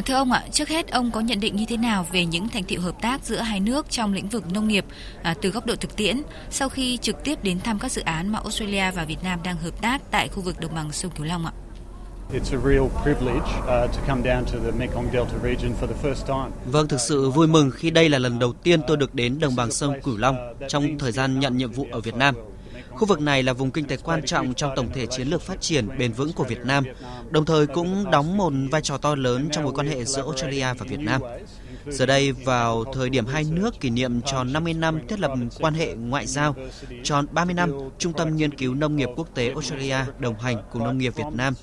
À, thưa ông ạ, trước hết ông có nhận định như thế nào về những thành tiệu hợp tác giữa hai nước trong lĩnh vực nông nghiệp à, từ góc độ thực tiễn sau khi trực tiếp đến thăm các dự án mà Australia và Việt Nam đang hợp tác tại khu vực đồng bằng sông Cửu Long ạ? Vâng, thực sự vui mừng khi đây là lần đầu tiên tôi được đến đồng bằng sông Cửu Long trong thời gian nhận nhiệm vụ ở Việt Nam. Khu vực này là vùng kinh tế quan trọng trong tổng thể chiến lược phát triển bền vững của Việt Nam, đồng thời cũng đóng một vai trò to lớn trong mối quan hệ giữa Australia và Việt Nam. Giờ đây, vào thời điểm hai nước kỷ niệm tròn 50 năm thiết lập quan hệ ngoại giao, tròn 30 năm Trung tâm Nghiên cứu Nông nghiệp Quốc tế Australia đồng hành cùng nông nghiệp Việt Nam,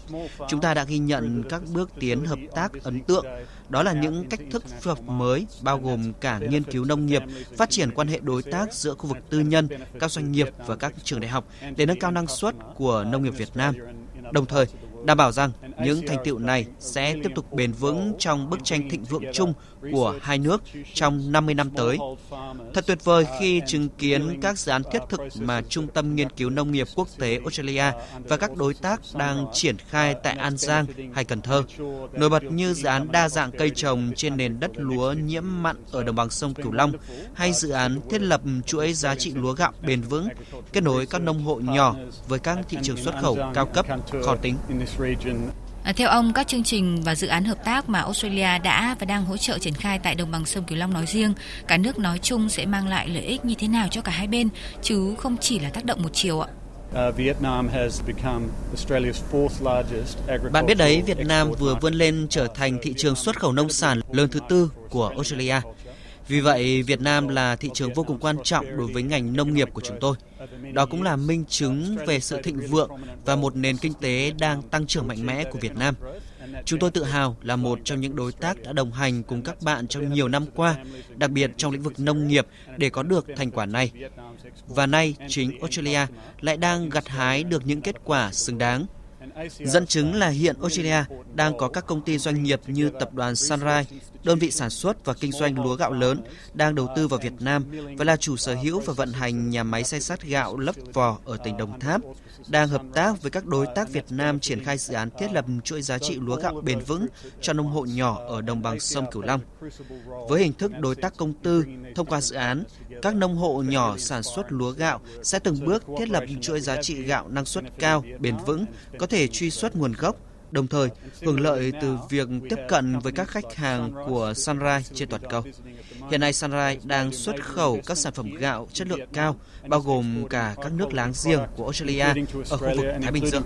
chúng ta đã ghi nhận các bước tiến hợp tác ấn tượng. Đó là những cách thức phù hợp mới, bao gồm cả nghiên cứu nông nghiệp, phát triển quan hệ đối tác giữa khu vực tư nhân, các doanh nghiệp và các trường đại học để nâng cao năng suất của nông nghiệp Việt Nam. Đồng thời, đảm bảo rằng những thành tựu này sẽ tiếp tục bền vững trong bức tranh thịnh vượng chung của hai nước trong 50 năm tới. Thật tuyệt vời khi chứng kiến các dự án thiết thực mà Trung tâm Nghiên cứu Nông nghiệp Quốc tế Australia và các đối tác đang triển khai tại An Giang hay Cần Thơ. Nổi bật như dự án đa dạng cây trồng trên nền đất lúa nhiễm mặn ở đồng bằng sông Cửu Long hay dự án thiết lập chuỗi giá trị lúa gạo bền vững, kết nối các nông hộ nhỏ với các thị trường xuất khẩu cao cấp khó tính. À, theo ông, các chương trình và dự án hợp tác mà Australia đã và đang hỗ trợ triển khai tại đồng bằng sông Cửu Long nói riêng, cả nước nói chung sẽ mang lại lợi ích như thế nào cho cả hai bên, chứ không chỉ là tác động một chiều ạ? Uh, Bạn biết đấy, Việt Nam vừa vươn lên trở thành thị trường xuất khẩu nông sản lớn thứ tư của Australia. Vì vậy, Việt Nam là thị trường vô cùng quan trọng đối với ngành nông nghiệp của chúng tôi. Đó cũng là minh chứng về sự thịnh vượng và một nền kinh tế đang tăng trưởng mạnh mẽ của Việt Nam. Chúng tôi tự hào là một trong những đối tác đã đồng hành cùng các bạn trong nhiều năm qua, đặc biệt trong lĩnh vực nông nghiệp để có được thành quả này. Và nay, chính Australia lại đang gặt hái được những kết quả xứng đáng. Dẫn chứng là hiện Australia đang có các công ty doanh nghiệp như tập đoàn Sunrise, đơn vị sản xuất và kinh doanh lúa gạo lớn đang đầu tư vào Việt Nam và là chủ sở hữu và vận hành nhà máy xay sát gạo lấp vò ở tỉnh Đồng Tháp, đang hợp tác với các đối tác Việt Nam triển khai dự án thiết lập chuỗi giá trị lúa gạo bền vững cho nông hộ nhỏ ở đồng bằng sông Cửu Long. Với hình thức đối tác công tư, thông qua dự án, các nông hộ nhỏ sản xuất lúa gạo sẽ từng bước thiết lập chuỗi giá trị gạo năng suất cao, bền vững, có thể truy xuất nguồn gốc, đồng thời hưởng lợi từ việc tiếp cận với các khách hàng của Sunrise trên toàn cầu. Hiện nay Sunrise đang xuất khẩu các sản phẩm gạo chất lượng cao, bao gồm cả các nước láng giềng của Australia ở khu vực Thái Bình Dương.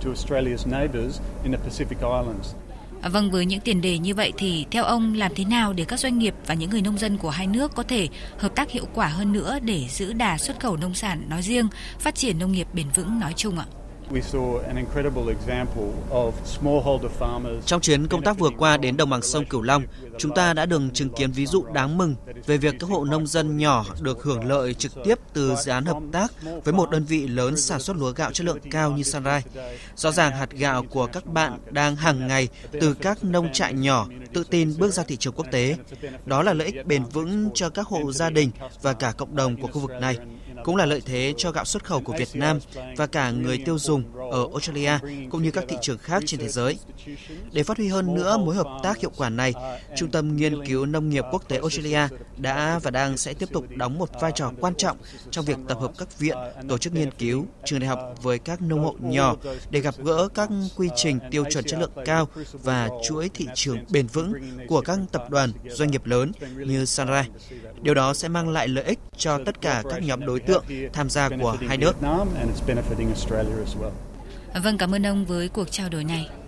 À, vâng, với những tiền đề như vậy thì theo ông làm thế nào để các doanh nghiệp và những người nông dân của hai nước có thể hợp tác hiệu quả hơn nữa để giữ đà xuất khẩu nông sản nói riêng, phát triển nông nghiệp bền vững nói chung ạ? Trong chuyến công tác vừa qua đến đồng bằng sông Cửu Long, chúng ta đã được chứng kiến ví dụ đáng mừng về việc các hộ nông dân nhỏ được hưởng lợi trực tiếp từ dự án hợp tác với một đơn vị lớn sản xuất lúa gạo chất lượng cao như Sunrise. Rõ ràng hạt gạo của các bạn đang hàng ngày từ các nông trại nhỏ tự tin bước ra thị trường quốc tế. Đó là lợi ích bền vững cho các hộ gia đình và cả cộng đồng của khu vực này cũng là lợi thế cho gạo xuất khẩu của Việt Nam và cả người tiêu dùng ở Australia cũng như các thị trường khác trên thế giới. Để phát huy hơn nữa mối hợp tác hiệu quả này, Trung tâm Nghiên cứu Nông nghiệp Quốc tế Australia đã và đang sẽ tiếp tục đóng một vai trò quan trọng trong việc tập hợp các viện, tổ chức nghiên cứu, trường đại học với các nông hộ nhỏ để gặp gỡ các quy trình tiêu chuẩn chất lượng cao và chuỗi thị trường bền vững của các tập đoàn doanh nghiệp lớn như Sunrise. Điều đó sẽ mang lại lợi ích cho tất cả các nhóm đối tượng tượng tham gia của hai nước. Vâng, cảm ơn ông với cuộc trao đổi này.